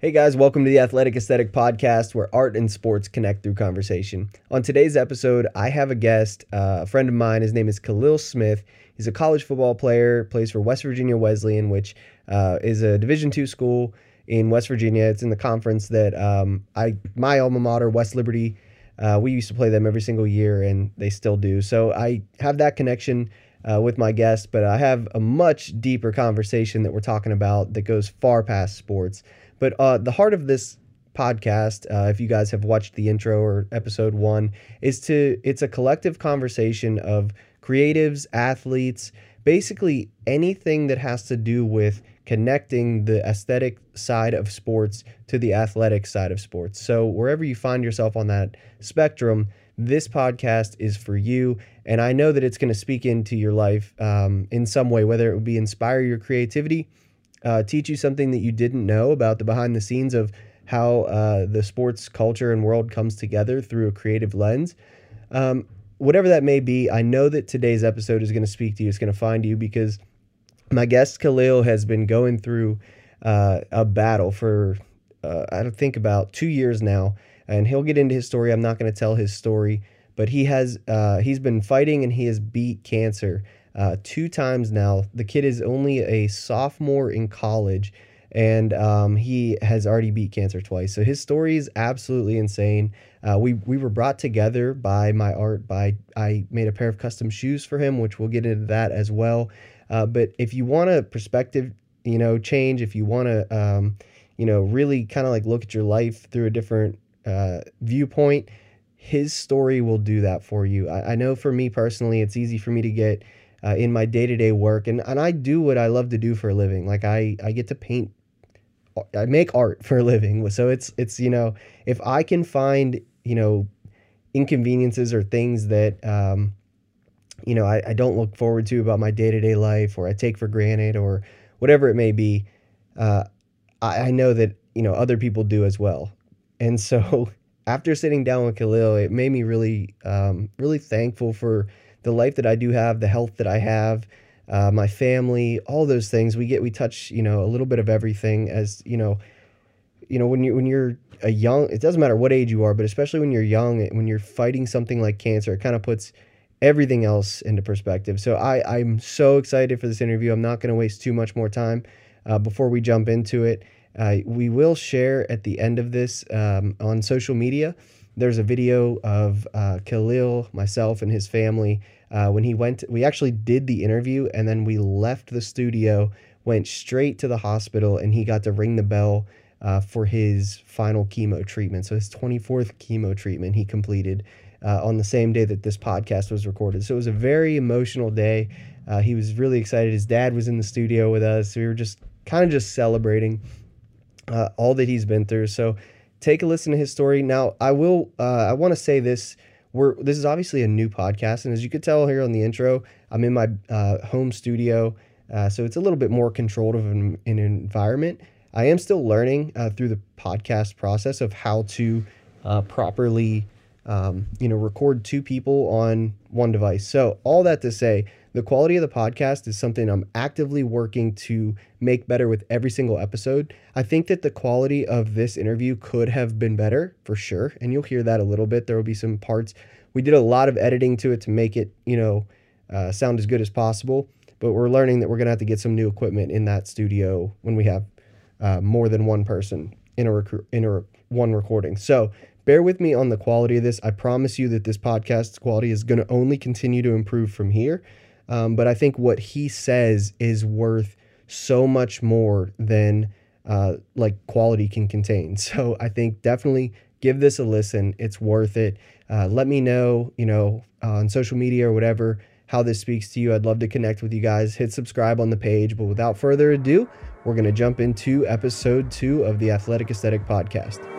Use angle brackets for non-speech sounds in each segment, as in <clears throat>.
Hey guys, welcome to the Athletic Aesthetic Podcast where art and sports connect through conversation. On today's episode, I have a guest, uh, a friend of mine. His name is Khalil Smith. He's a college football player, plays for West Virginia Wesleyan, which uh, is a Division two school in West Virginia. It's in the conference that um, I, my alma mater, West Liberty, uh, we used to play them every single year, and they still do. So I have that connection uh, with my guest, but I have a much deeper conversation that we're talking about that goes far past sports. But uh, the heart of this podcast, uh, if you guys have watched the intro or episode one, is to it's a collective conversation of creatives, athletes, basically anything that has to do with connecting the aesthetic side of sports to the athletic side of sports. So wherever you find yourself on that spectrum, this podcast is for you. And I know that it's going to speak into your life um, in some way, whether it would be inspire your creativity uh, teach you something that you didn't know about the behind the scenes of how uh, the sports culture and world comes together through a creative lens. Um, whatever that may be, I know that today's episode is going to speak to you. It's going to find you because my guest Khalil has been going through uh, a battle for uh, I don't think about two years now, and he'll get into his story. I'm not going to tell his story, but he has uh, he's been fighting and he has beat cancer uh, two times now. The kid is only a sophomore in college, and um, he has already beat cancer twice. So his story is absolutely insane. Uh, we we were brought together by my art. By I made a pair of custom shoes for him, which we'll get into that as well. Uh, but if you want a perspective, you know, change. If you want to, um, you know, really kind of like look at your life through a different uh, viewpoint, his story will do that for you. I, I know for me personally, it's easy for me to get uh, in my day to day work, and and I do what I love to do for a living. Like I I get to paint, I make art for a living. So it's it's you know if I can find you know inconveniences or things that um, you know I, I don't look forward to about my day to day life or I take for granted or whatever it may be, uh, I, I know that you know other people do as well. And so <laughs> after sitting down with Khalil, it made me really um, really thankful for the life that I do have, the health that I have, uh, my family, all those things. We get we touch you know a little bit of everything as you know, you know when you when you're a young, it doesn't matter what age you are, but especially when you're young, when you're fighting something like cancer, it kind of puts everything else into perspective. So I I'm so excited for this interview. I'm not going to waste too much more time uh, before we jump into it. Uh, we will share at the end of this um, on social media there's a video of uh, Khalil, myself, and his family uh, when he went. We actually did the interview, and then we left the studio, went straight to the hospital, and he got to ring the bell uh, for his final chemo treatment. So his 24th chemo treatment he completed uh, on the same day that this podcast was recorded. So it was a very emotional day. Uh, he was really excited. His dad was in the studio with us. we were just kind of just celebrating uh, all that he's been through. So take a listen to his story. Now, I will. Uh, I want to say this. We're this is obviously a new podcast, and as you could tell here on the intro, I'm in my uh, home studio, uh, so it's a little bit more controlled of an, an environment. I am still learning uh, through the podcast process of how to uh, properly, um, you know, record two people on one device. So all that to say, the quality of the podcast is something I'm actively working to make better with every single episode. I think that the quality of this interview could have been better for sure. And you'll hear that a little bit. There will be some parts. We did a lot of editing to it to make it, you know, uh, sound as good as possible. But we're learning that we're going to have to get some new equipment in that studio when we have uh, more than one person in a, rec- in a one recording. So bear with me on the quality of this. I promise you that this podcast's quality is going to only continue to improve from here. Um, but I think what he says is worth so much more than uh, like quality can contain. <laughs> So I think definitely give this a listen. It's worth it. Uh, let me know, you know, on social media or whatever, how this speaks to you. I'd love to connect with you guys. Hit subscribe on the page. But without further ado, we're going to jump into episode two of the Athletic Aesthetic Podcast.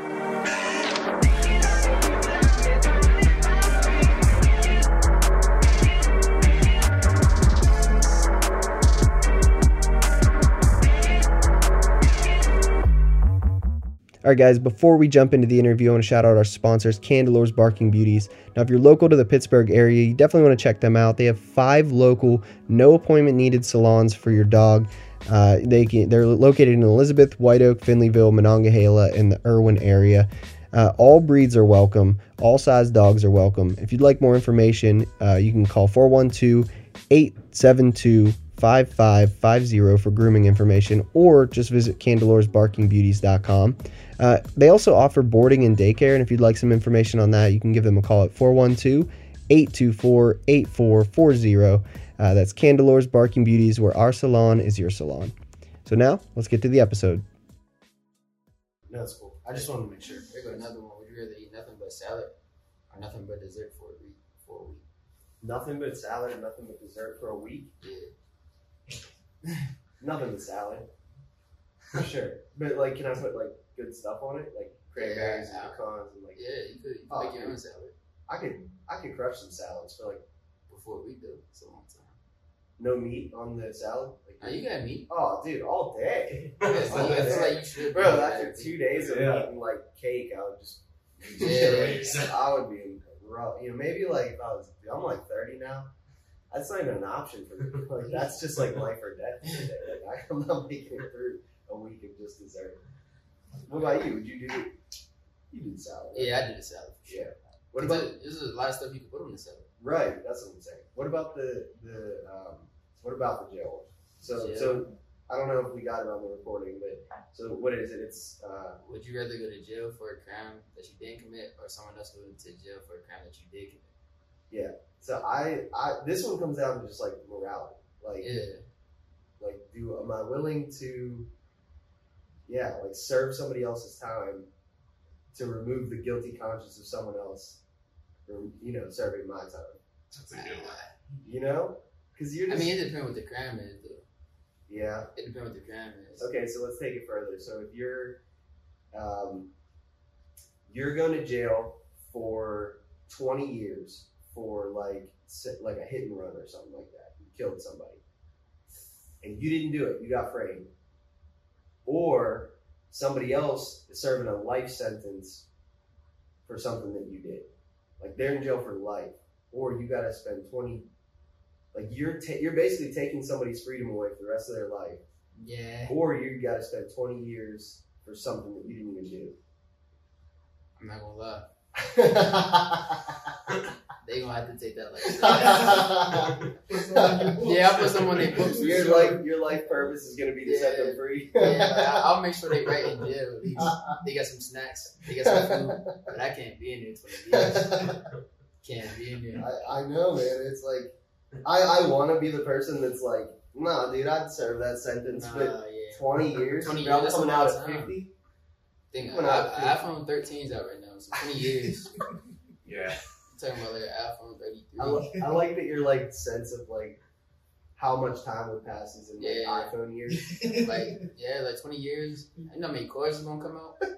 All right, guys, before we jump into the interview, I want to shout out our sponsors, Candalor's Barking Beauties. Now, if you're local to the Pittsburgh area, you definitely want to check them out. They have five local, no appointment needed salons for your dog. Uh, they can, they're located in Elizabeth, White Oak, Finleyville, Monongahela, in the Irwin area. Uh, all breeds are welcome. All size dogs are welcome. If you'd like more information, uh, you can call 412 872 5550 for grooming information or just visit candalorsbarkingbeauties.com. Uh, they also offer boarding and daycare, and if you'd like some information on that, you can give them a call at 412 824 8440. Uh, that's Candalor's Barking Beauties, where our salon is your salon. So now, let's get to the episode. No, that's cool. I just wanted to make sure. Here go another one. Would you rather eat nothing but salad or nothing but dessert for a week? For a week. Nothing but salad and nothing but dessert for a week. Yeah. Nothing but salad. For sure. But like, can I put like good stuff on it, like cranberries Yeah. and pecans and like? Yeah, you could, you could Oh, make your own salad. I could, I could crush some salads for like Before we do. though. It's a long time. no meat on the salad. Like, Now you got meat. oh, dude, all day. <laughs> Yeah, so I feel like you should. <laughs> Bro, after like- two days of Yeah. eating like cake, I would just. Yeah. <laughs> I would be in rough. You know, maybe like if I was, I'm like 30 now. That's not even an option for me. <laughs> Like that's just like life or death. for the day. Like I'm not making it through a week of just dessert. What about you? Would you do? You do salad. right? Yeah, I do the salad. for sure. Yeah. What Because about? There's a lot of stuff you can put on the salad. Right. That's what I'm saying. What about the the um? What about the jail? So Jail? so I don't know if we got it on the recording, but so what is it? It's uh. Would you rather go to jail for a crime that you didn't commit, or someone else go to jail for a crime that you did commit? So I I this one comes out to just like morality. Like Yeah. like do am I willing to yeah like serve somebody else's time to remove the guilty conscience of someone else from you know serving my time That's a good one. you know because you're I mean, it depends what the crime is, though. yeah It depends what the crime is. okay so let's take it further so if you're um you're going to jail for 20 years for like like a hit and run or something like that. You killed somebody. And you didn't do it. You got framed. Or somebody else is serving a life sentence for something that you did. Like they're in jail for life. Or you got to spend 20 like you're ta- you're basically taking somebody's freedom away for the rest of their life. Yeah. or you got to spend 20 years for something that you didn't even do. I'm not gonna lie. <laughs> yeah, They gonna have to take that like. <laughs> <laughs> yeah, I put some on their books. for Your sure. life, your life purpose is gonna be to set them free. Yeah, I- <laughs> I'll make sure they right in jail. At least they got some snacks, they got some food, but I can't be in there 20 years. Can't be in there. I, I know, man. It's like I, I want to be the person that's like, nah, dude, I'd serve that sentence, Nah, but yeah. 20 years, 20 bro, I'm years, that's coming out at 50. Think When I- iPhone 13's out right now, so 20 years. Yeah. Talking about like an iPhone 33. I, li- I like that your like sense of like how much time would pass is in like Yeah. iPhone years. <laughs> like yeah, like 20 years. I know how many courses gonna come out. <laughs>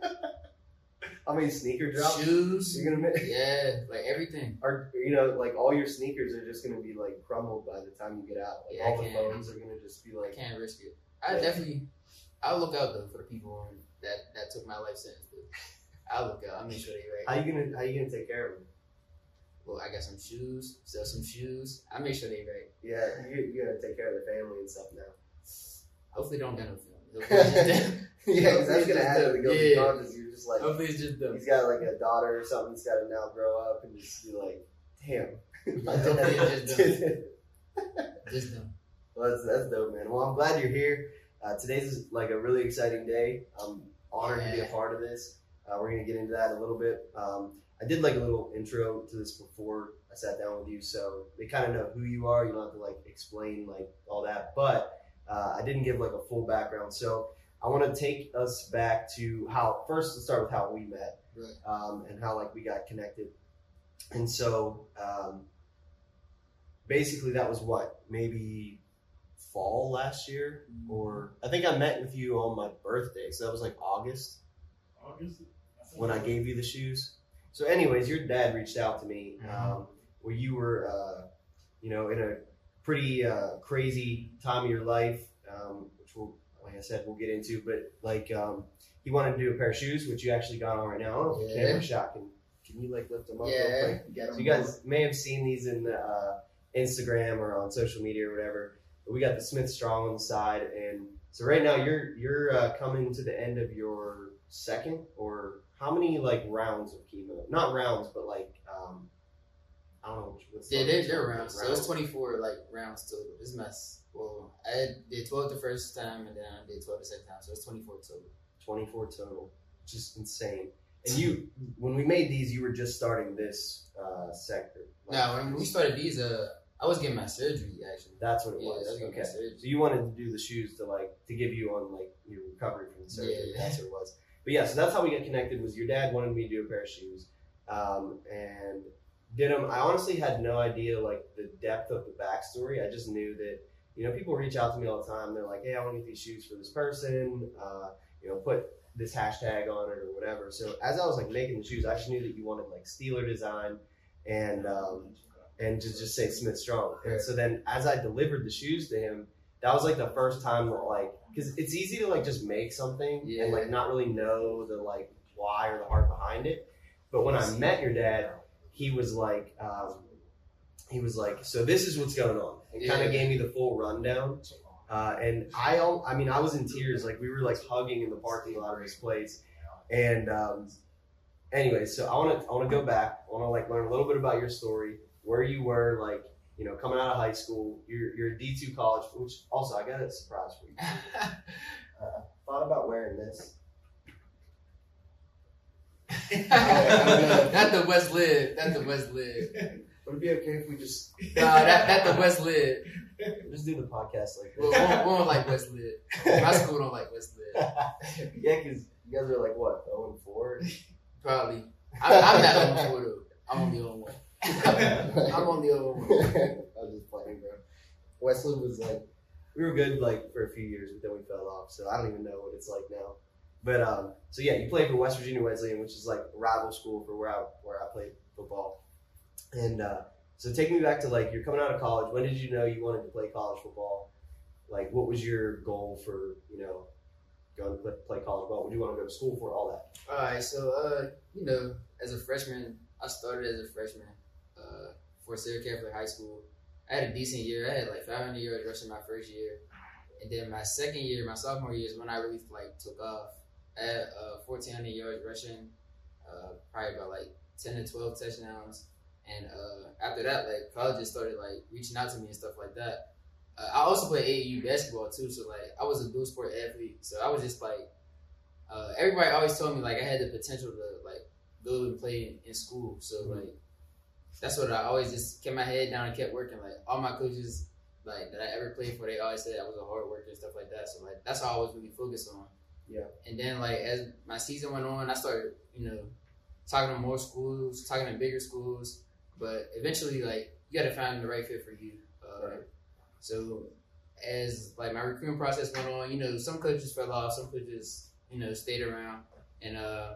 How many sneaker drops Shoes. you're gonna make? Yeah, like everything. Or you know, like all your sneakers are just gonna be like crumbled by the time you get out. Like Yeah, I all the phones are gonna just be like. I can't risk it. I Yeah. definitely, I'll look out though for the people that that took my life sentence. Though. I'll look out. I'll make sure they right. How you gonna How you gonna take care of them? Well, I got some shoes. Sell some shoes. I'll make sure they right. Yeah, you you gotta take care of the family and stuff now. Hopefully, don't got no family. Hopefully, it's <laughs> just them. yeah, because that's gonna add to them. Yeah. conscience. You're just like, Hopefully, it's just them. he's got like a daughter or something that's got to now grow up and just be like, damn. Yeah, <laughs> hopefully it's just it. <laughs> Just them. Well, that's that's dope, man. Well, I'm glad you're here. Uh, today's is like a really exciting day. I'm honored to be a part of this. Uh, we're gonna get into that a little bit. Um, I did like a little intro to this before I sat down with you, so they kind of know who you are. You don't have to like explain like all that, but uh, I didn't give like a full background. So I want to take us back to how first let's start with how we met Right. um, and how like we got connected. And so um, basically that was what maybe fall last year or I think I met with you on my birthday, so that was like August August? when I gave you the shoes. So, anyways, your dad reached out to me Mm-hmm. um, where you were, uh, you know, in a pretty uh, crazy time of your life, um, which we'll, like I said, we'll get into. But like, um, he wanted to do a pair of shoes, which you actually got on right now. I don't know if Yeah. camera shot can. Can you like lift them up? real Yeah. So you guys may have seen these in uh, Instagram or on social media or whatever. But we got the Smith Strong on the side, and so right now you're you're uh, coming to the end of your second or how many like rounds of chemo? Not rounds, but like um, I don't know. What's Yeah, they're, they're rounds. So it's 24 like rounds total. It's mess. Well, I did 12 the first time and then I did 12 the second time. So it's 24 total. 24 total. Just insane. And you, when we made these, you were just starting this uh, sector. Like, Now, when we started these, uh, I was getting my surgery actually. That's what it Yeah, was. was okay. So you wanted to do the shoes to like to give you on like your recovery from the surgery. Yeah. That's what it was. But yeah, so that's how we got connected. Was your dad wanted me to do a pair of shoes, um, and did them. I honestly had no idea like the depth of the backstory. I just knew that you know people reach out to me all the time. They're like, hey, I want to get these shoes for this person. Uh, you know, put this hashtag on it or whatever. So as I was like making the shoes, I just knew that you wanted like Steeler design and um, and just just say Smith Strong. And so then as I delivered the shoes to him, that was like the first time that like because it's easy to like just make something Yeah. and like not really know the like why or the heart behind it. But when I met your dad, he was like. Um, he was like, "So this is what's going on," and kind of gave me the full rundown. Uh, and I, I mean, I was in tears. Like we were like hugging in the parking lot of his place. And um, anyway, so I want to, I want to go back. I want to like learn a little bit about your story, where you were, like you know, coming out of high school. You're, you're a D two college, which also I got a surprise for you. <laughs> Uh, thought about wearing this. <laughs> Not the West Lib. Not the West Lib. Would it be okay if we just Nah, that, that the West Lib. just do the podcast like We don't, we don't like West Lib. My school don't like West Lib. <laughs> yeah, because you guys are like what, zero and four? Probably. I'm, I'm not on the photo. I'm on the other one. I'm on the other one. <laughs> I was just playing, bro. Wesley was like, we were good like for a few years, but then we fell off. So I don't even know what it's like now. But um, so yeah, you played for West Virginia Wesleyan, which is like a rival school for where I where I played football. And uh, so take me back to like you're coming out of college. When did you know you wanted to play college football? Like, what was your goal for you know going to play, play college football? What do you want to go to school for? All that. All right, so uh, you know, as a freshman, I started as a freshman uh, for Serra Catholic High School. I had a decent year. I had like 500 yards rushing my first year, and then my second year, my sophomore year, is when I really like took off. I had uh, 1,400 yards rushing, uh, probably about like 10 to 12 touchdowns, and uh, after that, like colleges started like reaching out to me and stuff like that. Uh, I also played AAU basketball too, so like I was a dual sport athlete, so I was just like uh, everybody always told me like I had the potential to like go and play in, in school. So Mhm. like that's what I always just kept my head down and kept working. Like all my coaches like that I ever played for, they always said I was a hard worker and stuff like that. So like that's how I was really focused on. Yeah. And then like as my season went on, I started you know talking to more schools, talking to bigger schools, but eventually like you got to find the right fit for you. Uh, Right. So as like my recruiting process went on, you know, some coaches fell off, some coaches, you know, stayed around. And uh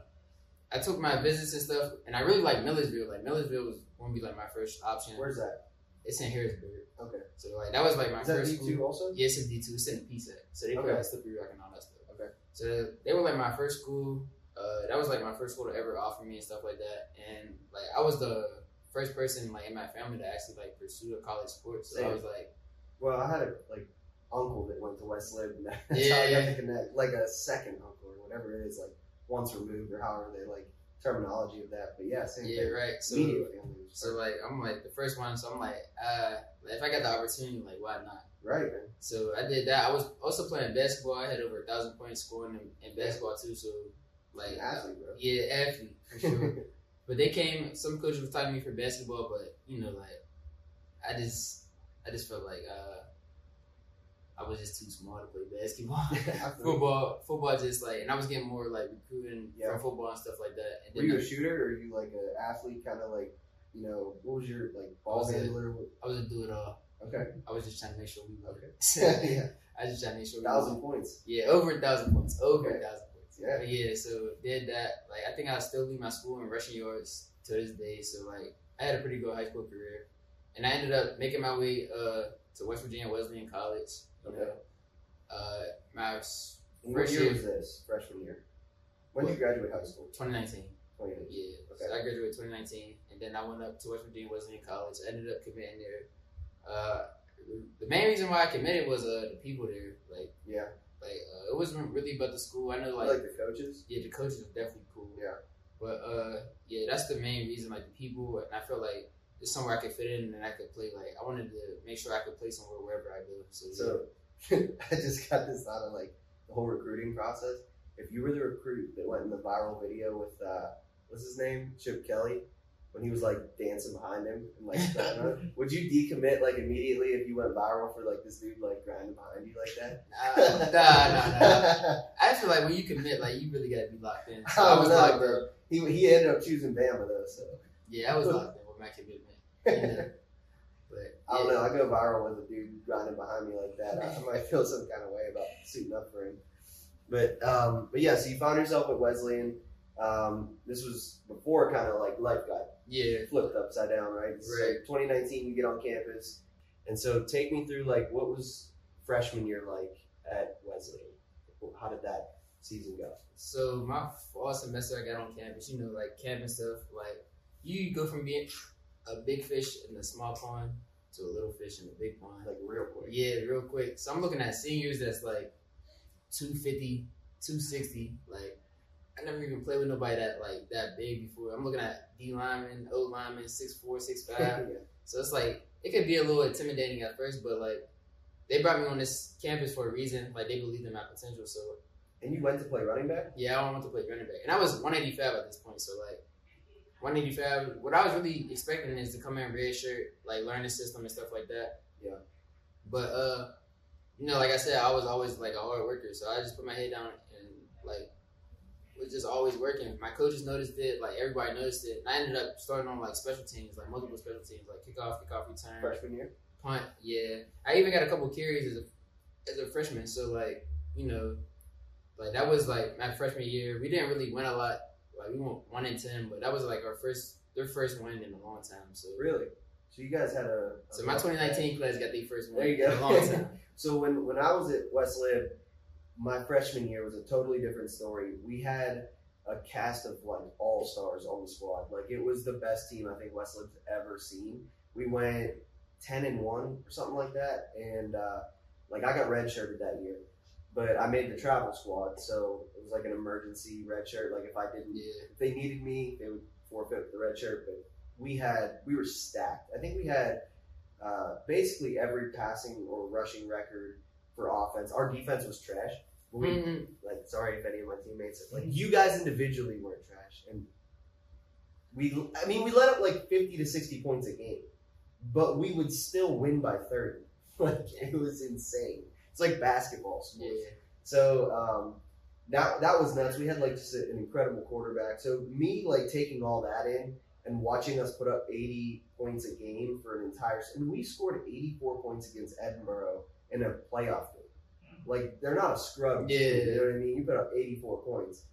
I took my visits and stuff and I really like Millersville. Like Millersville was gonna be like my first option. Where's that? It's in Harrisburg. Okay. So like that was like my Is that first D school. two also? Yeah, it's D two, it's in PSAC. So they put Okay. out slippery rock and all that stuff. Okay. So they were like my first school. Uh, that was like my first school to ever offer me and stuff like that. And like I was the first person like in my family to actually like pursue a college sport. So I was like, Well, I had a like uncle that went to West Lib, and that's <laughs> Yeah, how I got yeah. to connect. Like a second uncle or whatever it is, like once removed or however they like terminology of that. But yeah, same yeah, thing. right. So Immediate family. So like I'm like the first one, so I'm like, uh, if I got the opportunity, like why not? right, man. So I did that. I was also playing basketball. I had over a thousand points scoring in, in basketball too. So like, athlete, bro. yeah, athlete for sure. <laughs> but they came. Some coaches were talking to me for basketball, but you know, like I just, I just felt like uh, I was just too small to play basketball. <laughs> <laughs> I football, football, just like, and I was getting more like recruiting Yeah. from football and stuff like that. And Were you I- a shooter or are you like an athlete, kind of like you know what was your like ball a- handler? I was a do it all. Okay, I was just trying to make sure we won. okay, <laughs> yeah, I was just trying to make sure we thousand points. Yeah, over a thousand points. Over Okay. a thousand points. Yeah. But yeah, so did that. Like I think I still lead my school in rushing yards to this day. So like I had a pretty good high school career. And I ended up making my way uh, to West Virginia Wesleyan College. Okay. Uh s- And what year year. was this? Freshman year. When did you graduate high school? 2019. 2019. Yeah. Okay. So I graduated 2019 and then I went up to West Virginia Wesleyan College. I ended up committing there. Uh the main reason why I committed was uh the people there. Like Yeah. like uh, it wasn't really about the school. I know Like, like, the coaches. yeah, the coaches are definitely cool. Yeah. But uh yeah, that's the main reason. Like the people, and I felt like it's somewhere I could fit in and I could play. Like I wanted to make sure I could play somewhere wherever I go. So, So <laughs> I just got this thought of like the whole recruiting process. If you were the recruit that went in the viral video with uh, what's his name, Chip Kelly, when he was like dancing behind him and like, <laughs> him, would you decommit like immediately if you went viral for like this dude like grinding behind you like that? nah, nah, nah, nah. I feel like when you commit, like you really gotta be locked in. <laughs> So I was locked bro. He he ended up choosing Bama though, so Yeah, I was locked in with my commitment. Yeah. But I don't yeah. know. I go viral with a dude grinding behind me like that. I, I might feel some kind of way about suiting up for him. But um, but yeah, so you found yourself at Wesleyan. Um, this was before kind of like life got Yeah. flipped upside down, right? So Right. 2019, you get on campus, and so take me through like what was freshman year like at Wesleyan? How did that season go? So my fall semester, I got on campus. You know, like campus stuff. Like you go from being a big fish in a small pond to a little fish in a big pond. Like real quick. Yeah, real quick. So I'm looking at seniors that's like 250, 260. Like I never even played with nobody that like that big before. I'm looking at D lineman, O lineman, six four, six five. <laughs> yeah. So it's like it could be a little intimidating at first, but like they brought me on this campus for a reason. Like they believed in my potential. So And you went to play running back. yeah, I went to play running back, and I was 185 at this point. So like 185, what I was really expecting is to come in red shirt, like learn the system and stuff like that. Yeah. But uh, you know, like I said, I was always like a hard worker, so I just put my head down and like was just always working. My coaches noticed it, like everybody noticed it. And I ended up starting on like special teams, like multiple special teams, like kickoff, kickoff return, Freshman year. punt. Yeah, I even got a couple carries as a as a freshman. So like you know, like that was like my freshman year. We didn't really win a lot. Like we went one in ten, but that was like our first their first win in a long time. So Really? So you guys had a. a so my 2019 class got their first win There you in a long <laughs> time. so when when I was at Wesleyan, my freshman year was a totally different story. We had a cast of like all stars on the squad. Like it was the best team I think Wesleyan's ever seen. We went ten and one or something like that, and uh, like I got redshirted that year, but I made the travel squad, so it was like an emergency red shirt. Like if I didn't Yeah, if they needed me, they would forfeit the red shirt. But we had we were stacked. I think we had uh, basically every passing or rushing record for offense. Our defense was trash. We Mhm. like sorry if any of my teammates like you guys individually weren't trash, and we I mean we let up like fifty to sixty points a game, but we would still win by thirty. <laughs> Like it was insane. It's like basketball yeah. So um, that that was nuts. We had like just an incredible quarterback. So me like taking all that in and watching us put up 80 points a game for an entire. Season. And we scored 84 points against Edinboro in a playoff game. Like they're not a scrub. Yeah. team, you know what I mean. You put up 84 points,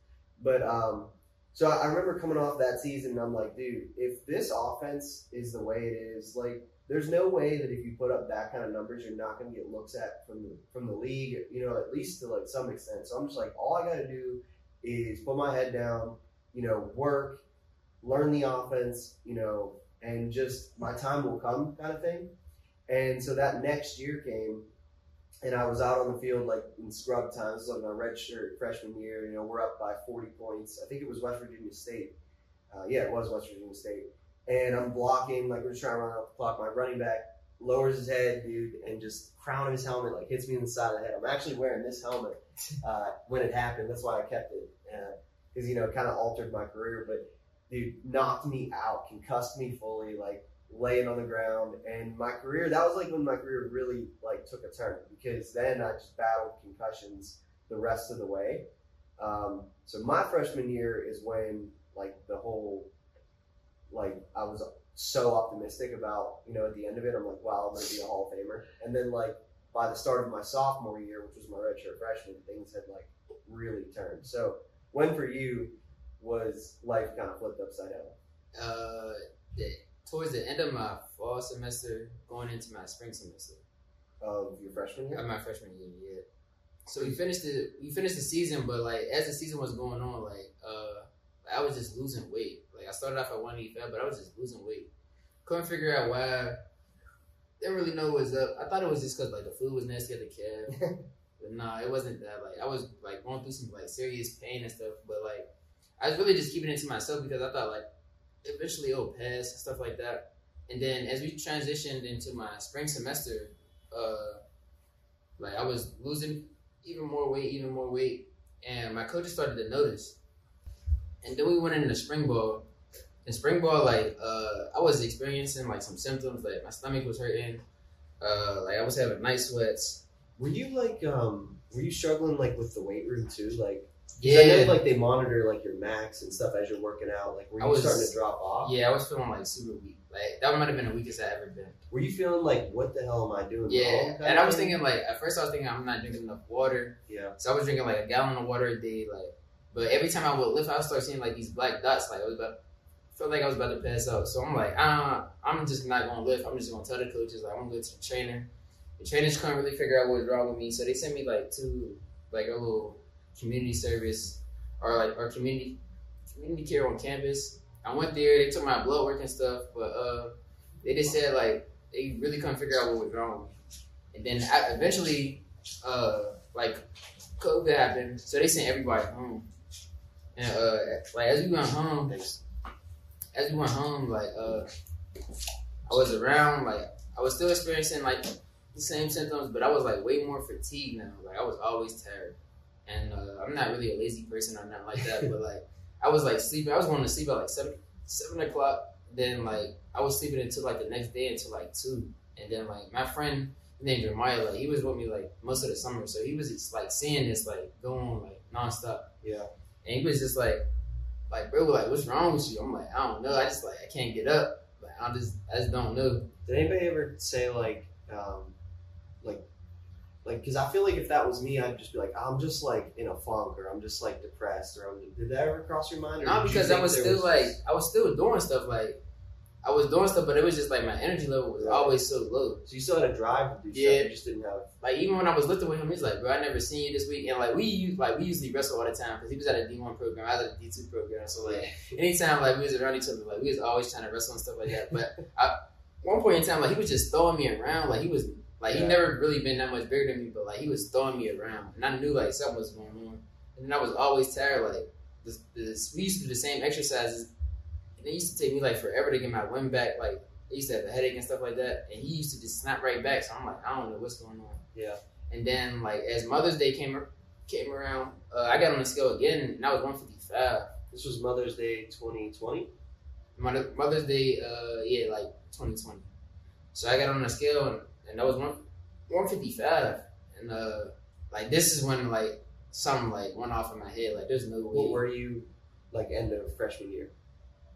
but um. So I remember coming off that season, and I'm like, dude, if this offense is the way it is, like, there's no way that if you put up that kind of numbers, you're not going to get looks at from the from the league, you know, at least to like some extent. So I'm just like, all I got to do is put my head down, you know, work, learn the offense, you know, and just my time will come, kind of thing. And so that next year came, and I was out on the field like in scrub time. This like my red shirt freshman year. You know, we're up by 40 points. I think it was West Virginia State. Uh, yeah, it was West Virginia State. And I'm blocking, like we're just trying to run out the clock. My running back lowers his head, dude, and just crown of his helmet like hits me in the side of the head. I'm actually wearing this helmet uh, when it happened. That's why I kept it because you know it kind of altered my career. But dude, knocked me out, concussed me fully, like laying on the ground. And my career, that was like when my career really like took a turn because then I just battled concussions the rest of the way. Um, so my freshman year is when like the whole like I was so optimistic about you know at the end of it I'm like wow I'm gonna be a Hall of Famer and then like by the start of my sophomore year which was my redshirt freshman things had like really turned so when for you was life kind of flipped upside down Uh, towards the end of my fall semester, going into my spring semester. of your freshman year Of my freshman year, yeah. So we finished the we finished the season, but like as the season was going on, like uh, I was just losing weight. Like I started off at one eighty five, but I was just losing weight. Couldn't figure out why. didn't really know what was up. I thought it was just because like the food was nasty at the cab. <laughs> but nah, it wasn't that. Like I was like going through some like serious pain and stuff. But like I was really just keeping it to myself because I thought like eventually it'll stuff like that. And then as we transitioned into my spring semester, uh, like I was losing even more weight, even more weight, and my coaches started to notice. And then we went into spring ball. In spring ball, like uh, I was experiencing like some symptoms, like my stomach was hurting, uh, like I was having night sweats. Were you like um were you struggling like with the weight room too? Like Yeah, I know like they monitor like your max and stuff as you're working out. Like were you was- starting to drop off? yeah, I was feeling like super weak. Like that might have been the weakest I ever been. Were you feeling like what the hell am I doing? Yeah, and I was thinking like at first I was thinking I'm not drinking enough water, Yeah. so I was drinking like a gallon of water a day. Like, but every time I would lift, I would start seeing like these black dots. Like I was about, felt like I was about to pass out. So I'm like, uh, I'm just not gonna lift. I'm just gonna tell the coaches like I'm gonna go to the trainer. The trainers couldn't really figure out what was wrong with me, so they sent me like two like a little community service or like our community community care on campus. I went there. They took my blood work and stuff, but uh, they just said like they really couldn't figure out what was wrong. And then I, eventually, uh, like COVID happened, so they sent everybody home. And uh, like as we went home, as we went home, like uh, I was around, like I was still experiencing like the same symptoms, but I was like way more fatigued now. Like I was always tired, and uh, I'm not really a lazy person or nothing like that. but like I was like sleeping. I was going to sleep at like seven seven o'clock. Then like I was sleeping until like the next day until like two, and then like my friend named Jeremiah, like he was with me like most of the summer, so he was just like seeing this like going like nonstop. Yeah. And he was just like, like, bro, like, what's wrong with you? I'm like, I don't know. I just like, I can't get up. Like, I just, I just don't know. Did anybody ever say like, um, like? Because I feel like if that was me, I'd just be like, I'm just like in a funk, or I'm just like depressed, or I'm. Did that ever cross your mind? or Not because I was still like, I was still doing stuff. Like, I was doing stuff, but it was just like my energy level was Right. always so low. So you still had a drive to do Yeah. stuff. You just didn't have. Like even when I was lifting with him, he's like, bro, I never seen you this week. And like we like we usually wrestle all the time because he was at a D one program, I was at a D two program. So like anytime like we was around each other, like we was always trying to wrestle and stuff like that. But I, one point in time, like he was just throwing me around. Like he was like he never really been that much bigger than me, but like he was throwing me around, and I knew like something was going on. And then I was always tired. Like this, this, we used to do the same exercises, and it used to take me like forever to get my wind back. Like I used to have a headache and stuff like that, and he used to just snap right back. So I'm like, I don't know what's going on. Yeah. And then like as Mother's Day came came around, uh, I got on the scale again, and I was 155. This was Mother's Day 2020. Mother, Mother's Day, uh, yeah, like 2020. So I got on the scale, and, and that was one 155. And uh, like this is when like something like went off in my head. Like there's no way. What were you like end of freshman year?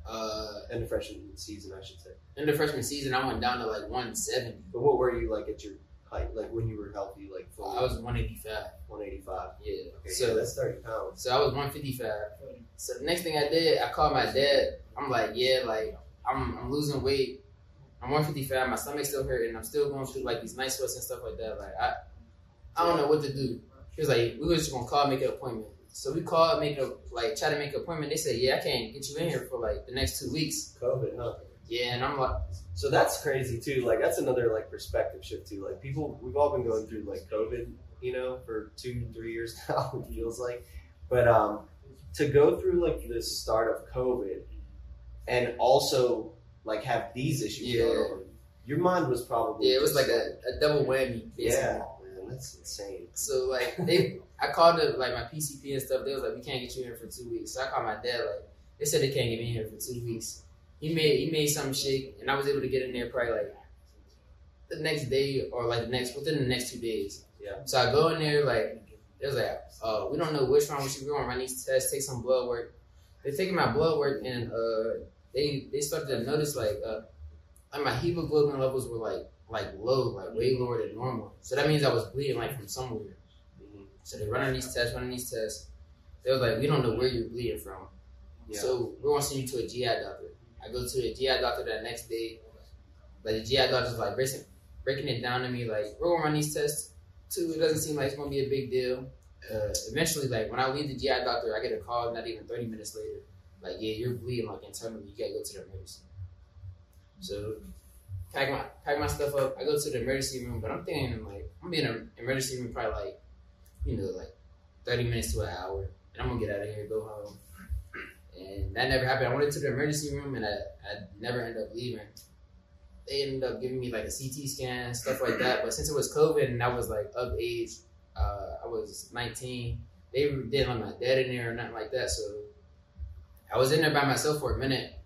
Uh, End of freshman season, I should say. End of freshman season, I went down to like 170. But what were you like at your height? Like when you were healthy, like fully I was 185. 185. Yeah. Okay, so yeah, that's 30 pounds. So I was 155. So the next thing I did, I called my dad. I'm like, yeah, like I'm, I'm losing weight. I'm 155. My stomach's still hurting. I'm still going through like these night sweats and stuff like that. Like I, I don't know what to do. He was like, we were just gonna call, make an appointment. So we called, make a like try to make an appointment. They said, yeah, I can't get you in here for like the next two weeks. COVID, huh? Yeah, and I'm like, So that's crazy too. Like that's another like perspective shift too. Like people, we've all been going through like COVID, you know, for two, three years <laughs> now. It feels like, but um, to go through like the start of COVID, and also like have these issues Yeah. going on, your mind was probably yeah, it was like a, a double whammy. Basically. yeah, man, that's insane. So like they, I called up like my PCP and stuff. They was like, we can't get you in for two weeks. So I called my dad. Like they said they can't get me in here for two weeks. He made he made some shake, and I was able to get in there probably like the next day or like the next within the next two days. Yeah. So I go in there like it was like, uh, we don't know which wrong with you. We're gonna run these tests, take some blood work. They're taking my blood work, and uh, they they started to notice like uh, like my hemoglobin levels were like like low, like way lower than normal. So that means I was bleeding like from somewhere. So they're running these tests, running these tests. They was like, we don't know where you're bleeding from. Yeah. So we're gonna send you to a GI doctor. I go to a GI doctor that next day. Like the GI doctor's like breaking breaking it down to me, like, we're gonna run these tests too. It doesn't seem like it's gonna be a big deal. Uh, eventually, like when I leave the GI doctor, I get a call not even thirty minutes later. Like, yeah, you're bleeding like internally. You gotta go to the emergency. So pack my pack my stuff up. I go to the emergency room, but I'm thinking like I'm in an emergency room probably like you know like thirty minutes to an hour, and I'm gonna get out of here, and go home. And that never happened. I went into the emergency room, and I, I never ended up leaving. They ended up giving me like a CT scan, stuff like that. But since it was COVID and I was like of age, uh, I was 19. They didn't let my dad in there or nothing like that. So I was in there by myself for a minute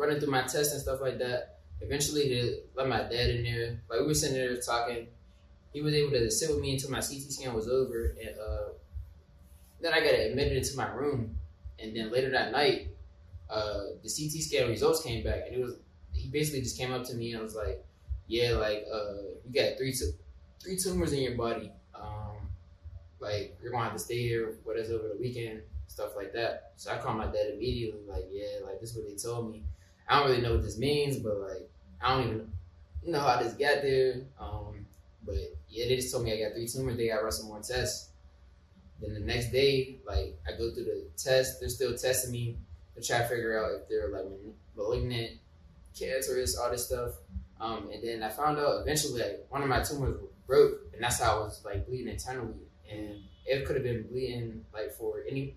running through my tests and stuff like that. Eventually, let my dad in there. Like we were sitting there talking. He was able to sit with me until my CT scan was over, and uh, then I got admitted into my room. And then later that night, uh, the CT scan results came back, and it was he basically just came up to me and was like, "Yeah, like uh, you got three tu- three tumors in your body. Um, like you're gonna have to stay here us over the weekend, stuff like that." So I called my dad immediately, like, "Yeah, like this is what they told me. I don't really know what this means, but like I don't even know how this got there. Um, but yeah, they just told me I got three tumors. They got some more tests." Then the next day, like I go through the test, they're still testing me to try to figure out if they're like malignant, cancerous, all this stuff. Um, and then I found out eventually like one of my tumors broke, and that's how I was like bleeding internally, and it could have been bleeding like for any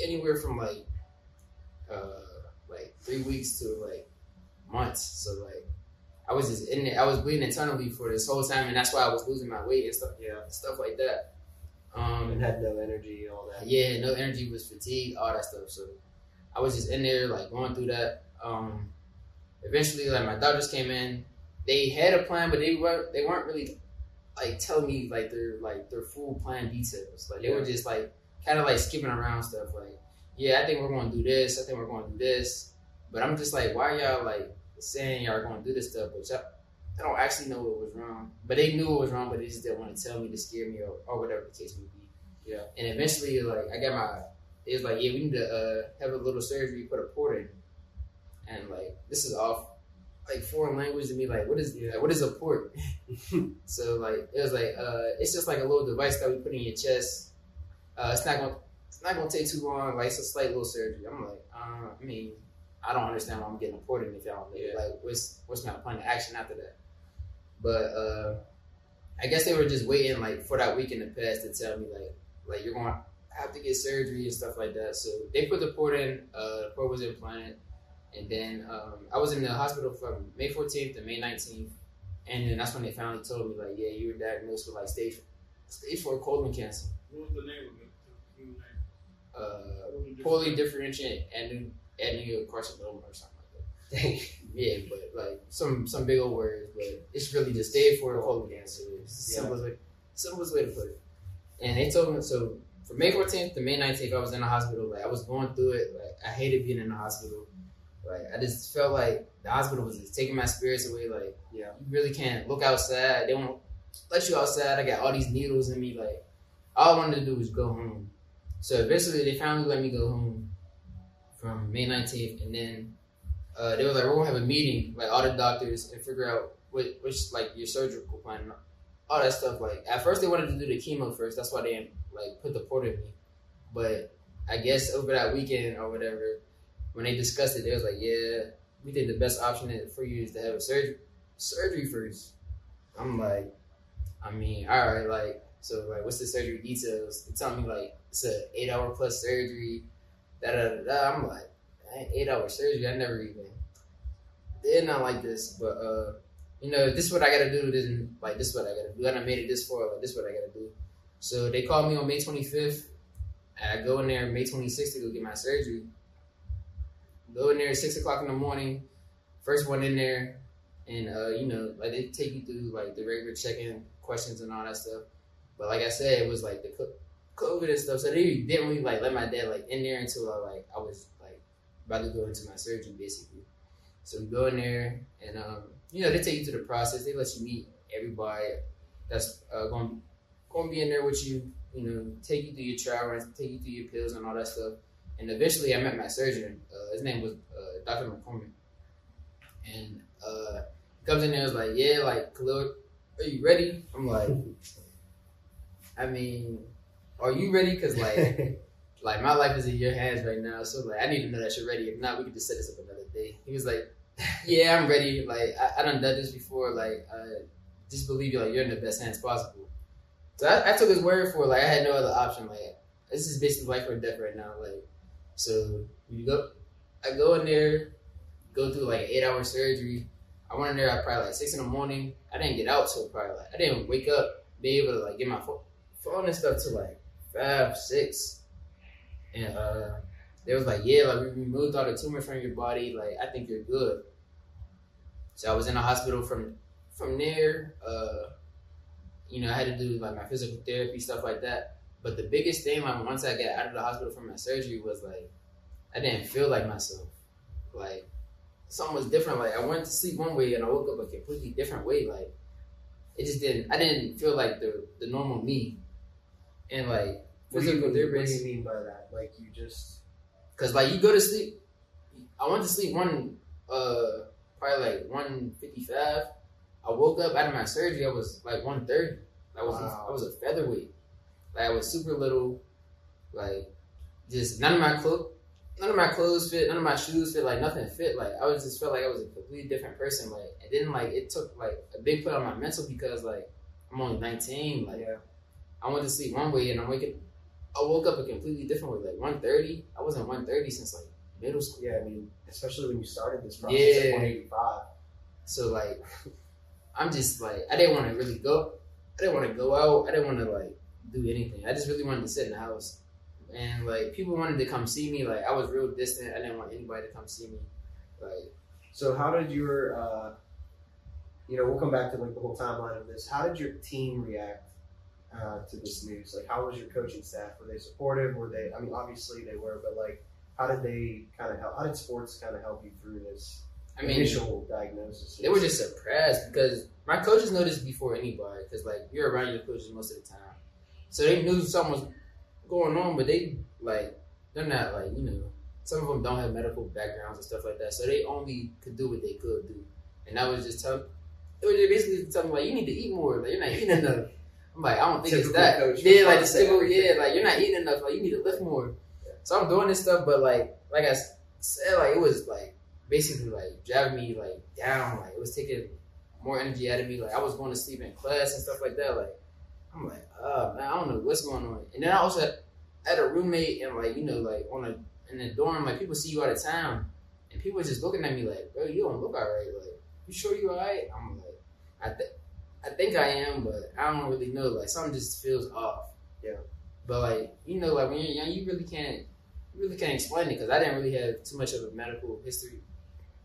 anywhere from like uh like three weeks to like months. So like I was just in it. I was bleeding internally for this whole time, and that's why I was losing my weight and stuff. Yeah, stuff like that. Um, and had no energy, all that. yeah, no energy, was fatigued, all that stuff. So I was just in there, like going through that. Um, eventually, like my doctors came in. They had a plan, but they weren't. They weren't really like telling me like their like their full plan details. Like they were just like kind of like skipping around stuff. Like, yeah, I think we're going to do this. I think we're going to do this. But I'm just like, why y'all like saying y'all going to do this stuff? But y'all, I don't actually know what was wrong. But they knew what was wrong, but they just didn't want to tell me to scare me or, or whatever the case may be. Yeah. And eventually, like, I got my, it was like, yeah, we need to uh, have a little surgery, put a port in. And, like, this is off, like, foreign language to me. Like, what is, like, what is a port? <laughs> so, like, it was like, uh, it's just like a little device that we put in your chest. Uh, it's not going to, it's not to take too long. Like, it's a slight little surgery. I'm like, uh, I mean, I don't understand why I'm getting a port in if y'all don't Yeah. Like, what's, what's my plan of action after that? But, uh, I guess they were just waiting like for that week in the past to tell me like like you're gonna have to get surgery and stuff like that. So they put the port in, uh the port was implanted and then um, I was in the hospital from May 14th to May 19th and then that's when they finally told me like yeah you were diagnosed with like stage stage four colon cancer. What was the name of it? The human? Uh What was the poorly differentiated adeno- adenocarcinoma or something like that. <laughs> Dang. Yeah, but like some some big old words, but it's really just stage four colon cancer. It's the Yeah. simplest way, simplest way to put it. And they told me so from May 14th to May 19th, I was in the hospital. Like I was going through it. Like I hated being in the hospital. Like I just felt like the hospital was just taking my spirits away. Like Yeah. you really can't look outside. They won't let you outside. I got all these needles in me. Like all I wanted to do was go home. So eventually, they finally let me go home from May 19th, and then uh, they were like, "We're gonna have a meeting, like all the doctors, and figure out what, which like your surgical plan, all that stuff." Like at first, they wanted to do the chemo first. That's why they like put the port in me. But I guess over that weekend or whatever, when they discussed it, they was like, "Yeah, we think the best option for you is to have a surgery surgery first. I'm like, I mean, all right, like. So like, what's the surgery details? They tell me like it's a eight hour plus surgery. Da da da. I'm like, eight hour surgery. I never even did not like this, but uh, you know, this is what I gotta do. This like this is what I gotta do. And I made it this far. Like this is what I gotta do. So they called me on May 25th. And I go in there May 26th to go get my surgery. Go in there at six o'clock in the morning. First one in there, and uh, you know, like they take you through like the regular check-in questions and all that stuff. But like I said, it was like the COVID and stuff, so they didn't really like let my dad like in there until I like I was like about to go into my surgery basically. So we go in there, and um, you know, they take you through the process. They let you meet everybody that's uh, going going to be in there with you. You know, take you through your trial runs, take you through your pills and all that stuff. And eventually, I met my surgeon. Uh, his name was uh, Dr. McCormick, and uh, comes in there and was like, "Yeah, like Khalil, are you ready?" I'm like, "I mean, are you ready? Because like." <laughs> Like my life is in your hands right now, so like I need to know that you're ready. If not, we can just set this up another day. He was like, <laughs> yeah, I'm ready. Like I, I done done this before. Like I just believe you. Like you're in the best hands possible. So I, I took his word for it. Like I had no other option. Like this is basically life or death right now. Like so you go, I go in there, go through like eight hour surgery. I went in there at probably like six in the morning. I didn't get out till probably like I didn't wake up, be able to like get my phone, phone and stuff to like five, six, and uh, they was like, yeah, like we removed all the tumors from your body. Like I think you're good. So I was in the hospital from from there. Uh, you know, I had to do like my physical therapy stuff like that. But the biggest thing, like once I got out of the hospital from my surgery, was like I didn't feel like myself. Like something was different. Like I went to sleep one way and I woke up a completely different way. Like it just didn't. I didn't feel like the the normal me. And like What do, you, physical what do you mean by that? Like you just cause like you go to sleep. I went to sleep one uh probably like one fifty five. I woke up out of my surgery. I was like one thirty. I was Wow. I was a featherweight. Like I was super little. Like just none of my clothes. None of my clothes fit. None of my shoes fit. Like nothing fit. Like I was just felt like I was a completely different person. Like and then like it took like a big put on my mental because like I'm only 19. Like yeah. I went to sleep one way and I'm waking. I woke up a completely different way. Like 130. I wasn't 130 since like middle school. Yeah, I mean, especially when you started this process Yeah. at 185. So like, <laughs> I'm just like, I didn't want to really go. I didn't want to go out. I didn't want to like do anything. I just really wanted to sit in the house. And like, people wanted to come see me. Like, I was real distant. I didn't want anybody to come see me. Like, So how did your, uh, you know, we'll come back to like the whole timeline of this. How did your team react uh, to this news? Like, how was your coaching staff? Were they supportive? Were they? I mean, obviously they were, but like, how did they kind of help? How did sports kind of help you through this I mean, initial diagnosis? they were just surprised because my coaches know this before anybody. Because like, you're around your coaches most of the time, so they knew something was going on. But they like, they're not like you know. Some of them don't have medical backgrounds and stuff like that, so they only could do what they could do. And I was just telling, they were just basically telling me like, you need to eat more. Like you're not eating enough. I'm like, I don't think it's that. coach Yeah, like the typical, yeah, like you're not eating enough. Like you need to lift more. So I'm doing this stuff, but like, like I said, like it was like basically like driving me like down. Like it was taking more energy out of me. Like I was going to sleep in class and stuff like that. Like I'm like, oh man, I don't know what's going on. And then I also had, had a roommate and like you know like on a in the dorm like people see you out of town and people are just looking at me like, bro, you don't look alright. Like you sure you alright? I'm like, I think. I think I am, but I don't really know. Like something just feels off. Yeah. But like you know, like when you're young, you really can't, you really can't explain it because I didn't really have too much of a medical history,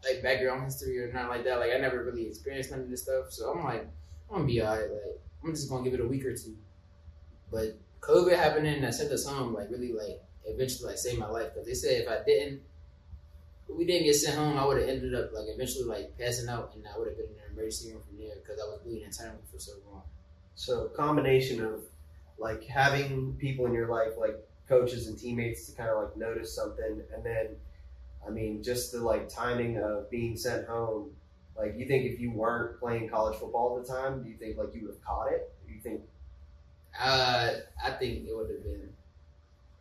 like background history or nothing like that. Like I never really experienced none of this stuff, so I'm like, I'm gonna be alright. Like I'm just gonna give it a week or two. But COVID happening that sent us home, like really like eventually like saved my life because they said if I didn't, we didn't get sent home, I would have ended up like eventually like passing out and I would have been in an emergency room from there because I was bleeding internally for so long. So combination of like having people in your life, like coaches and teammates, to kind of like notice something, and then, I mean, just the like timing of being sent home. Like, you think if you weren't playing college football at the time, do you think like you would have caught it? Do you think? Uh, I think it would have been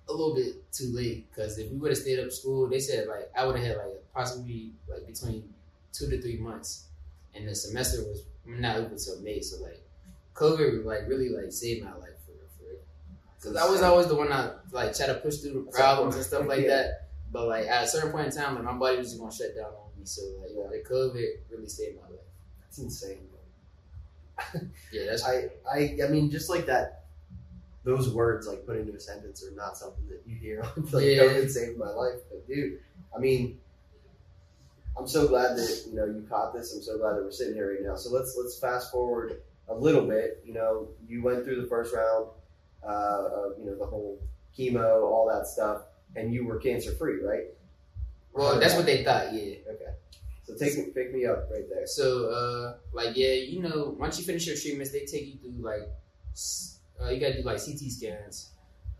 a little bit too late because if we would have stayed up school, they said like I would have had like possibly like between two to three months, and the semester was not open until May. So like COVID was like really like saved my life for real, for. Because I was always the one that like try to push through the problems and stuff like <laughs> Yeah. that. But like at a certain point in time, like my body was just gonna shut down on me. So like yeah. the COVID really saved my life. That's insane. <laughs> Yeah, that's I, I, I mean, just like that. Those words, like put into a sentence, are not something that you hear. <laughs> like, Yeah. COVID saved my life, but dude, I mean, I'm so glad that you know you caught this. I'm so glad that we're sitting here right now. So let's let's fast forward a little bit. You know, you went through the first round, uh, of, you know, the whole chemo, all that stuff, and you were cancer free, right? well, that's what they thought. Yeah. Okay. So take me, pick me up right there. So, uh, like, yeah, you know, once you finish your treatments, they take you through like, uh, you gotta do like CT scans.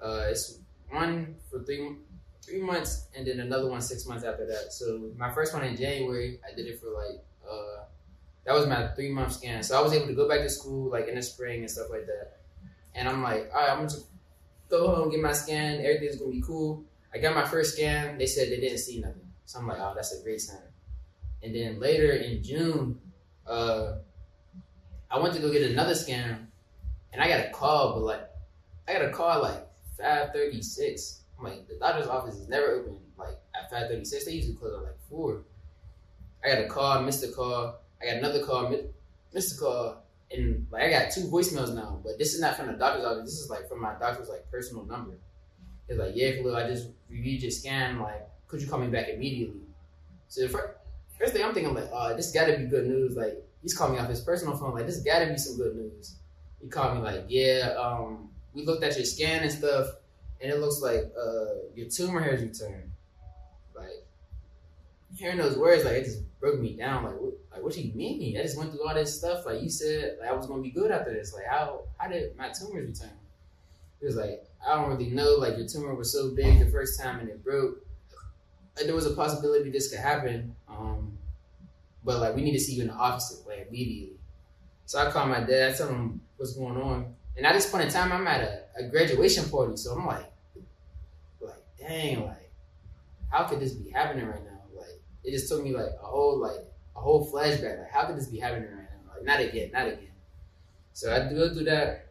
Uh, it's one for three three months, and then another one six months after that. So my first one in January, I did it for like, uh, that was my three month scan. So I was able to go back to school like in the spring and stuff like that. And I'm like, all right, I'm gonna go home, get my scan. Everything's gonna be cool. I got my first scan. They said they didn't see nothing. So I'm like, oh, that's a great sign. And then later in June, uh, I went to go get another scan, and I got a call, but like I got a call like five thirty six. I'm like the doctor's office is never open like at five thirty six. They usually close at like four. I got a call, missed a call. I got another call, mi- missed a call, and like I got two voicemails now. But this is not from the doctor's office. This is like from my doctor's like personal number. It's like, yeah, Khalil, I just reviewed your scan. Like, could you call me back immediately? So the first, first thing I'm thinking, like, oh, this got to be good news. Like, he's calling me off his personal phone. Like, this got to be some good news. He called me like, yeah, um, we looked at your scan and stuff, and it looks like uh, your tumor has returned. Like, hearing those words, like, it just broke me down. Like, what, like, what you mean? I just went through all this stuff. Like, you said like, I was gonna be good after this. Like, how how did my tumors return? It was like, I don't really know. Like, your tumor was so big the first time and it broke. Like, there was a possibility this could happen. Um, but like, we need to see you in the office like immediately. So I called my dad, I told him what's going on. And at this point in time, I'm at a, a graduation party, so I'm like, like, dang, like, how could this be happening right now? Like, it just took me like a whole like a whole flashback. Like, how could this be happening right now? Like, not again, not again. So I go through that,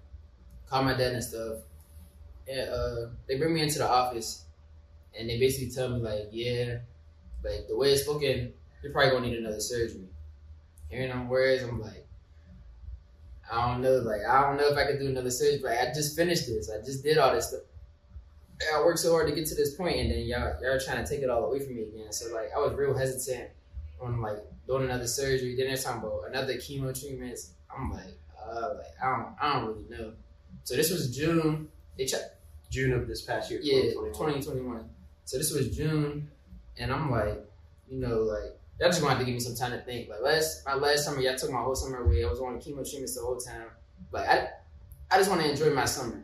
call my dad and stuff, and uh, they bring me into the office, and they basically tell me like, yeah, like the way it's looking, you're probably gonna need another surgery. Hearing them words, I'm like. I don't know, like I don't know if I could do another surgery. but I just finished this. I just did all this stuff. I worked so hard to get to this point, and then y'all y'all trying to take it all away from me again. So like I was real hesitant on like doing another surgery. Then they're talking about another chemo treatments. I'm like, uh, like I don't I don't really know. So this was June. They checked. June of this past year, Yeah, 2021. 2021. So this was June, and I'm like, you know, like y'all just wanted to give me some time to think. Like last my last summer, y'all took my whole summer away. I was on chemo treatments the whole time. Like I, I just want to enjoy my summer.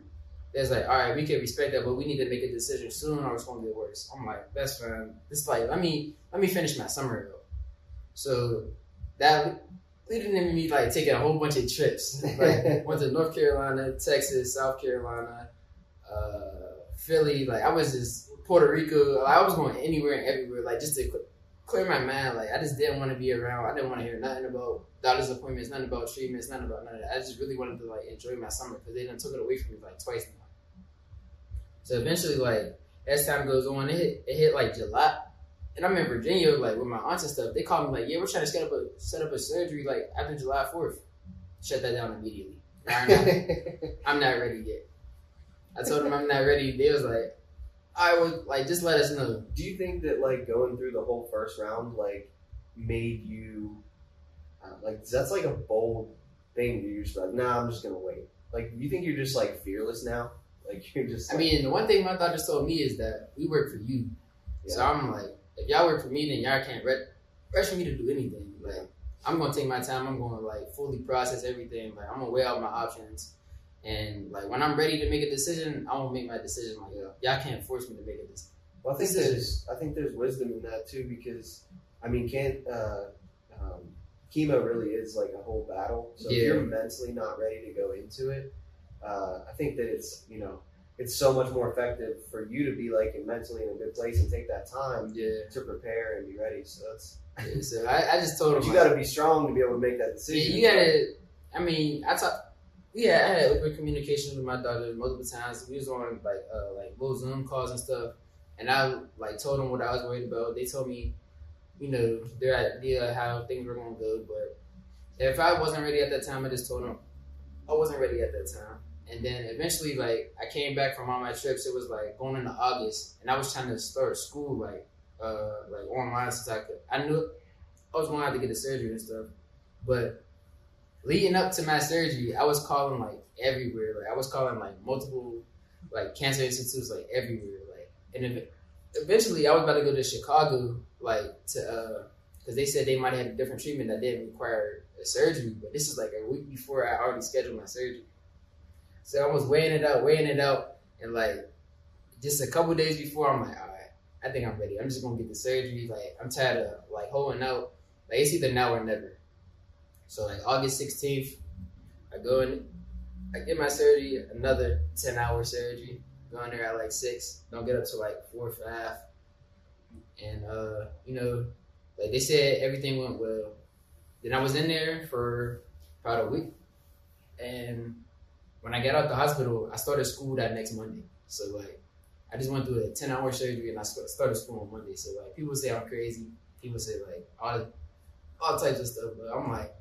It's like, all right, we can respect that, but we need to make a decision soon, or it's gonna get worse. I'm like, that's fine. It's like, let me let me finish my summer though. So that leading to me like taking a whole bunch of trips. <laughs> Like <laughs> went to North Carolina, Texas, South Carolina, uh, Philly. Like I was just Puerto Rico. I was going anywhere and everywhere, like just to clear my mind. Like I just didn't want to be around. I didn't want to hear nothing about doctor's appointments, nothing about treatments, nothing about none of that. I just really wanted to like enjoy my summer because they done took it away from me like twice now. So eventually, like as time goes on, it hit, it hit like July. And I'm in Virginia, like with my aunts and stuff. They called me like, "Yeah, we're trying to set up a set up a surgery like after July 4th." Shut that down immediately. I'm not, <laughs> I'm not ready yet. I told them I'm not ready. They was like, "I would like just let us know." Do you think that like going through the whole first round like made you uh, like that's like a bold thing to use? Like, nah, I'm just gonna wait. Like, you think you're just like fearless now? Like <laughs> you're just. I mean, the one thing my doctor told me is that we work for you. So I'm like, if y'all work for me, then y'all can't re- pressure me to do anything. Like, I'm gonna take my time. I'm gonna like fully process everything. Like, I'm gonna weigh out my options. And like when I'm ready to make a decision, I won't make my decision. Like, yo, y'all can't force me to make a decision. Well, I think there's I think there's wisdom in that too because I mean, can't uh, um, chemo really is like a whole battle. So if you're mentally not ready to go into it, uh, I think that it's you know it's so much more effective for you to be like mentally in a good place and take that time Yeah. to prepare and be ready. So that's yeah so I, I just told <laughs> him you like, got to be strong to be able to make that decision. you gotta. I mean, I talk. Yeah, I had open communication with my daughter multiple times. We was on like uh, like little Zoom calls and stuff, and I like told them what I was worried about. They told me, you know, their idea how things were gonna go. But if I wasn't ready at that time, I just told them I wasn't ready at that time. And then eventually, like I came back from all my trips. It was like going into August, and I was trying to start school like uh like online since I could. I knew I was going to have to get the surgery and stuff, but leading up to my surgery, I was calling like everywhere. Like I was calling like multiple like cancer institutes like everywhere. Like and eventually I was about to go to Chicago like to uh because they said they might have a different treatment that didn't require a surgery. But this is like a week before I already scheduled my surgery. So I was weighing it out, weighing it out, and like just a couple days before, I'm like, all right, I think I'm ready. I'm just gonna get the surgery. Like I'm tired of like holding out. Like it's either now or never. So like August 16th, I go in, I get my surgery, another 10 hour surgery. Go in there at like six, don't get up to like four or five. And uh, you know, Like they said, everything went well. Then I was in there for about a week, and when I got out the hospital, I started school that next Monday. So like, I just went through a ten hour surgery, and I started school on Monday. So like, people say I'm crazy. People say like all all types of stuff, but I'm like,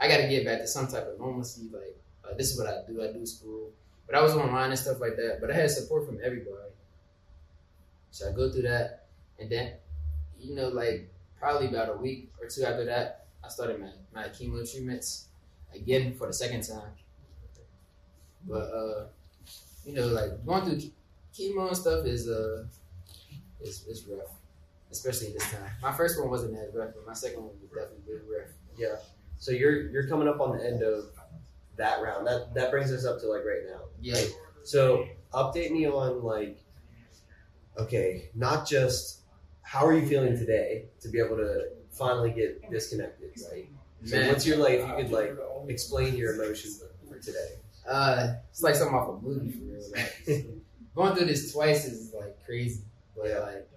I got to get back to some type of normalcy. Like, uh, this is what I do. I do school, but I was online and stuff like that. But I had support from everybody. So I go through that, and then, you know, like probably about a week or two after that, I started my, my chemo treatments again for the second time. But uh, you know, like going through chemo and stuff is uh, is is rough, especially this time. My first one wasn't as rough, but my second one was definitely really rough. Yeah. So you're you're coming up on the end of that round. That that brings us up to like right now. Yeah, Right. So update me on like, okay, not just how are you feeling today to be able to finally get disconnected, right? So Man. what's your like? If you could like explain your emotions for today. uh, it's like something off a movie for real. Like, <laughs> going through this twice is like crazy, but Yeah. like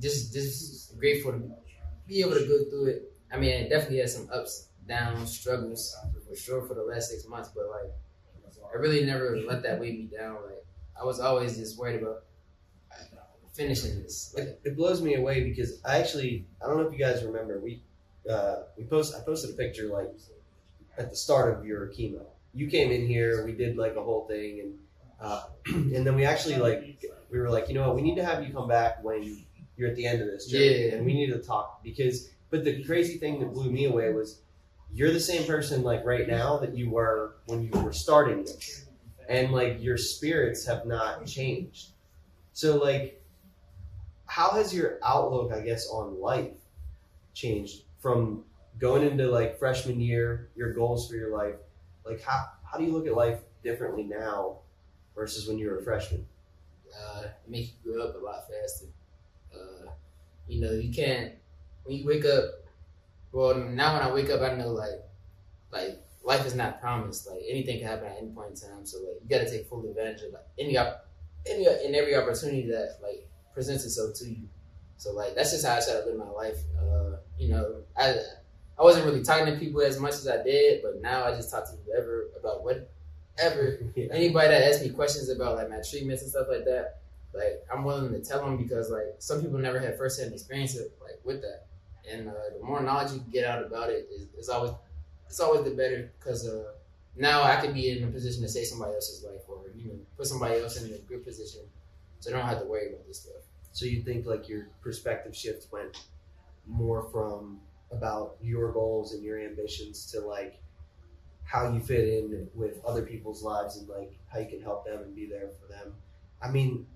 just just grateful to be able to go through it. I mean, it definitely has some ups, downs, struggles for sure for the last six months, but like I really never let that weigh me down. Like I was always just worried about finishing this. Like, It, it blows me away because I actually I don't know if you guys remember we uh, we post I posted a picture like at the start of your chemo. You came in here, we did like a whole thing, and uh, <clears throat> and then we actually like we were like, you know what, we need to have you come back when you're at the end of this journey, Yeah. and we need to talk because. But the crazy thing that blew me away was you're the same person like right now that you were when you were starting this, and like your spirits have not changed. So like how has your outlook, I guess, on life changed from going into like freshman year, your goals for your life? Like how how do you look at life differently now versus when you were a freshman? uh, it makes you grow up a lot faster. Uh, you know, you can't when you wake up. Well, now when I wake up, I know like like life is not promised. Like anything can happen at any point in time. So like you got to take full advantage of like any any and every opportunity that like presents itself to you. So like that's just how I try to live my life. Uh, you know, I I wasn't really talking to people as much as I did, but now I just talk to whoever about whatever <laughs> anybody that asks me questions about like my treatments and stuff like that, like I'm willing to tell them because like some people never had firsthand experience of, like with that, and uh, the more knowledge you get out about it is, always it's always the better because uh, now I could be in a position to save somebody else's life or you know put somebody else in a good position, so they don't have to worry about this stuff. So you think like your perspective shift went more from about your goals and your ambitions to like how you fit in with other people's lives and like how you can help them and be there for them. I mean,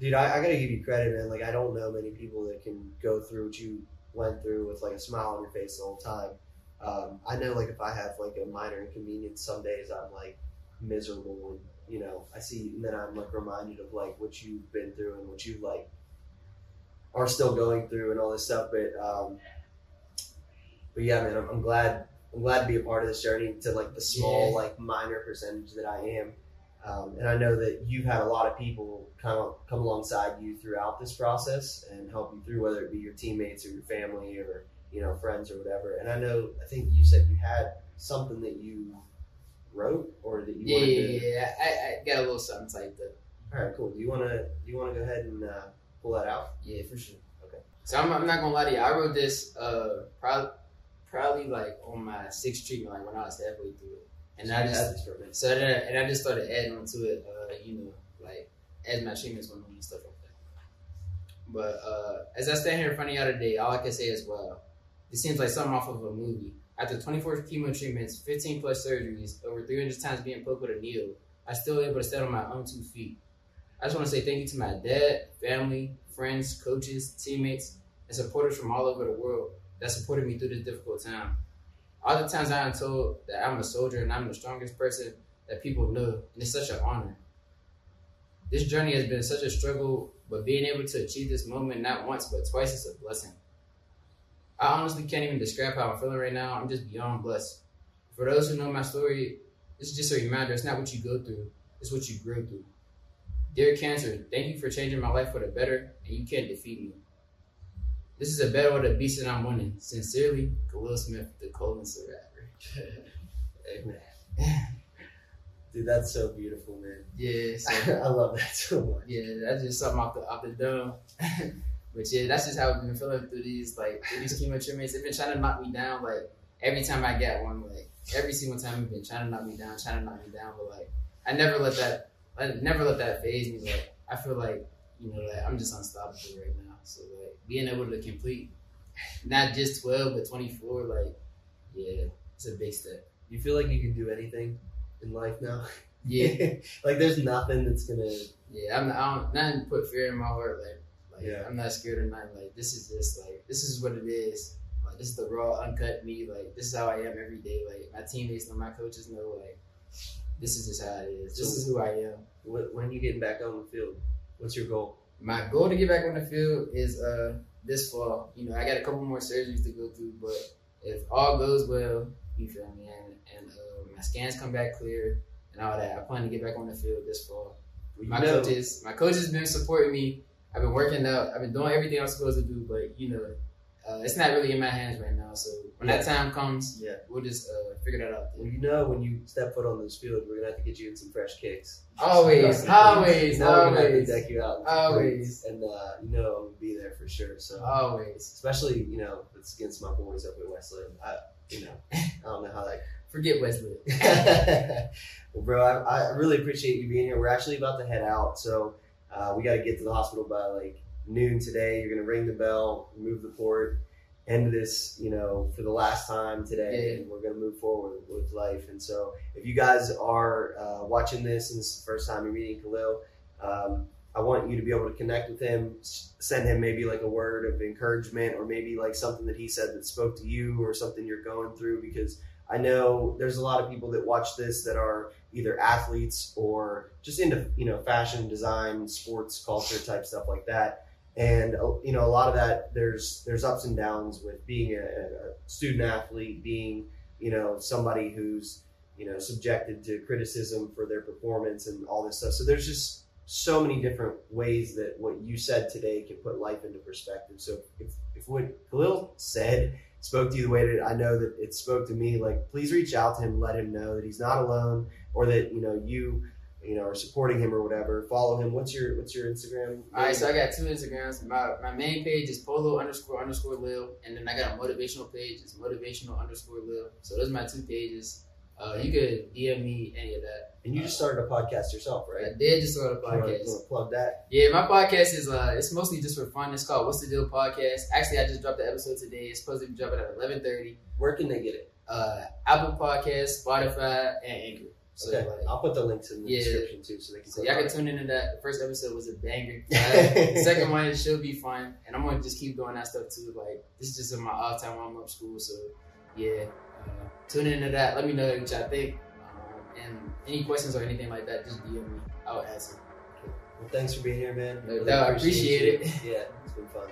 dude, I, I gotta give you credit, man. Like I don't know many people that can go through what you went through with like a smile on your face the whole time. Um, I know like if I have like a minor inconvenience, some days I'm like miserable and you know I see and then I'm like reminded of like what you've been through and what you like are still going through and all this stuff. But um, but yeah, man, I'm, I'm glad I'm glad to be a part of this journey to like the small Yeah. like minor percentage that I am. Um, and I know that you've had a lot of people kind of come alongside you throughout this process and help you through, whether it be your teammates or your family or you know friends or whatever. And I know I think you said you had something that you wrote or that you Yeah, wanted yeah, to. yeah. I, I got a little something typed up. All right, cool. Do you want to do you want to go ahead and uh, pull that out? Yeah, for sure. Okay. So I'm, I'm not gonna lie to you. I wrote this uh probably probably like on my sixth treatment, like when I was halfway through it, and I just. So then, and I just started adding on to it, uh, you know, like as my treatments went on and stuff like that. But uh, as I stand here in front of y'all today, all I can say is, wow, it seems like something off of a movie. After 24 chemo treatments, 15 plus surgeries, over 300 times being poked with a needle, I still able to stand on my own two feet. I just want to say thank you to my dad, family, friends, coaches, teammates, and supporters from all over the world that supported me through this difficult time. All the times I am told that I'm a soldier and I'm the strongest person that people know, and it's such an honor. This journey has been such a struggle, but being able to achieve this moment not once but twice is a blessing. I honestly can't even describe how I'm feeling right now. I'm just beyond blessed. For those who know my story, it's just a reminder it's not what you go through, it's what you grow through. Dear cancer, thank you for changing my life for the better, and you can't defeat me. This is a battle of the beast that I'm winning. Sincerely, Khalil Smith, the rapper. Hey, man. Dude, that's so beautiful, man. yeah, <laughs> so I love that so much. yeah, that's just something off the off the dome. <laughs> but yeah, that's just how I've been feeling through these like through these chemo treatments. They've been trying to knock me down. Like every time I get one, like every single time they've been trying to knock me down, trying to knock me down. But like I never let that, I never let that faze me. Like I feel like you know, like I'm just unstoppable right now. So like being able to complete not just 12 but 24, like yeah, it's a big step. You feel like you can do anything in life now? Yeah. <laughs> like there's nothing that's gonna Yeah, I'm. I don't. Nothing put fear in my heart. Like, like Yeah. I'm not scared of nothing. Like, this is just like this is what it is. Like, this is the raw, uncut me. Like, this is how I am every day. Like, my teammates know, my coaches know. Like, this is just how it is. This is who I am. when, when you getting back on the field? What's your goal? My goal to get back on the field is uh this fall. You know, I got a couple more surgeries to go through, but if all goes well, you feel me, and and uh, my scans come back clear and all that, I plan to get back on the field this fall. You my know- coaches, my coaches been supporting me. I've been working out. I've been doing everything I'm supposed to do, but you know, uh, it's not really in my hands right now. So when that time comes, Yeah. we'll just uh, figure that out. Well, you know, when you step foot on this field, we're gonna have to get you in some fresh kicks. Always, <laughs> always, You know we're gonna always, deck you out. Always. and uh, you know gonna be there for sure. So always. especially you know it's against my boys up at Westland. I you know I don't know how that <laughs> Forget Wesley. <laughs> well, bro, I, I really appreciate you being here. We're actually about to head out, so uh, we got to get to the hospital by like noon today. You're gonna ring the bell, move the port, end this, you know, for the last time today, and we're gonna move forward with life. And so, if you guys are uh, watching this and this is the first time you're meeting Khalil, um, I want you to be able to connect with him, send him maybe like a word of encouragement, or maybe like something that he said that spoke to you, or something you're going through, because I know there's a lot of people that watch this that are either athletes or just into you know fashion, design, sports, culture type stuff like that. And uh, you know a lot of that there's there's ups and downs with being a, a student athlete, being you know somebody who's you know subjected to criticism for their performance and all this stuff. So there's just so many different ways that what you said today can put life into perspective. So if, if what Khalil said spoke to you the way that I know that it spoke to me, like please reach out to him, let him know that he's not alone, or that you know you you know or supporting him or whatever. Follow him. What's your what's your Instagram? All right, so I got two Instagrams. My my main page is polo underscore underscore lil, and then I got a motivational page. It's motivational underscore lil. So those are my two pages. Uh, you could DM me any of that. and you just started a podcast yourself, right? I did just start a podcast. you plug that. Yeah, my podcast is uh, it's mostly just for fun. It's called What's the Deal podcast. Actually, I just dropped the episode today. It's supposed to be dropping at eleven thirty. Where can they get it? Uh, Apple Podcast, Spotify, and Anchor. So Okay, like, I'll put the links in the Yeah. description too, so they can. so y'all can tune into that. The first episode was a banger. <laughs> The second one should be fun, and I'm gonna just keep doing that stuff too. Like this is just in my off time while I'm up school. So yeah, uh, tune into that. Let me know what y'all think. Um, and any questions or anything like that, just DM me. I'll answer. Well, thanks for being here, man. No doubt, I appreciate you. it. Yeah, it's been fun.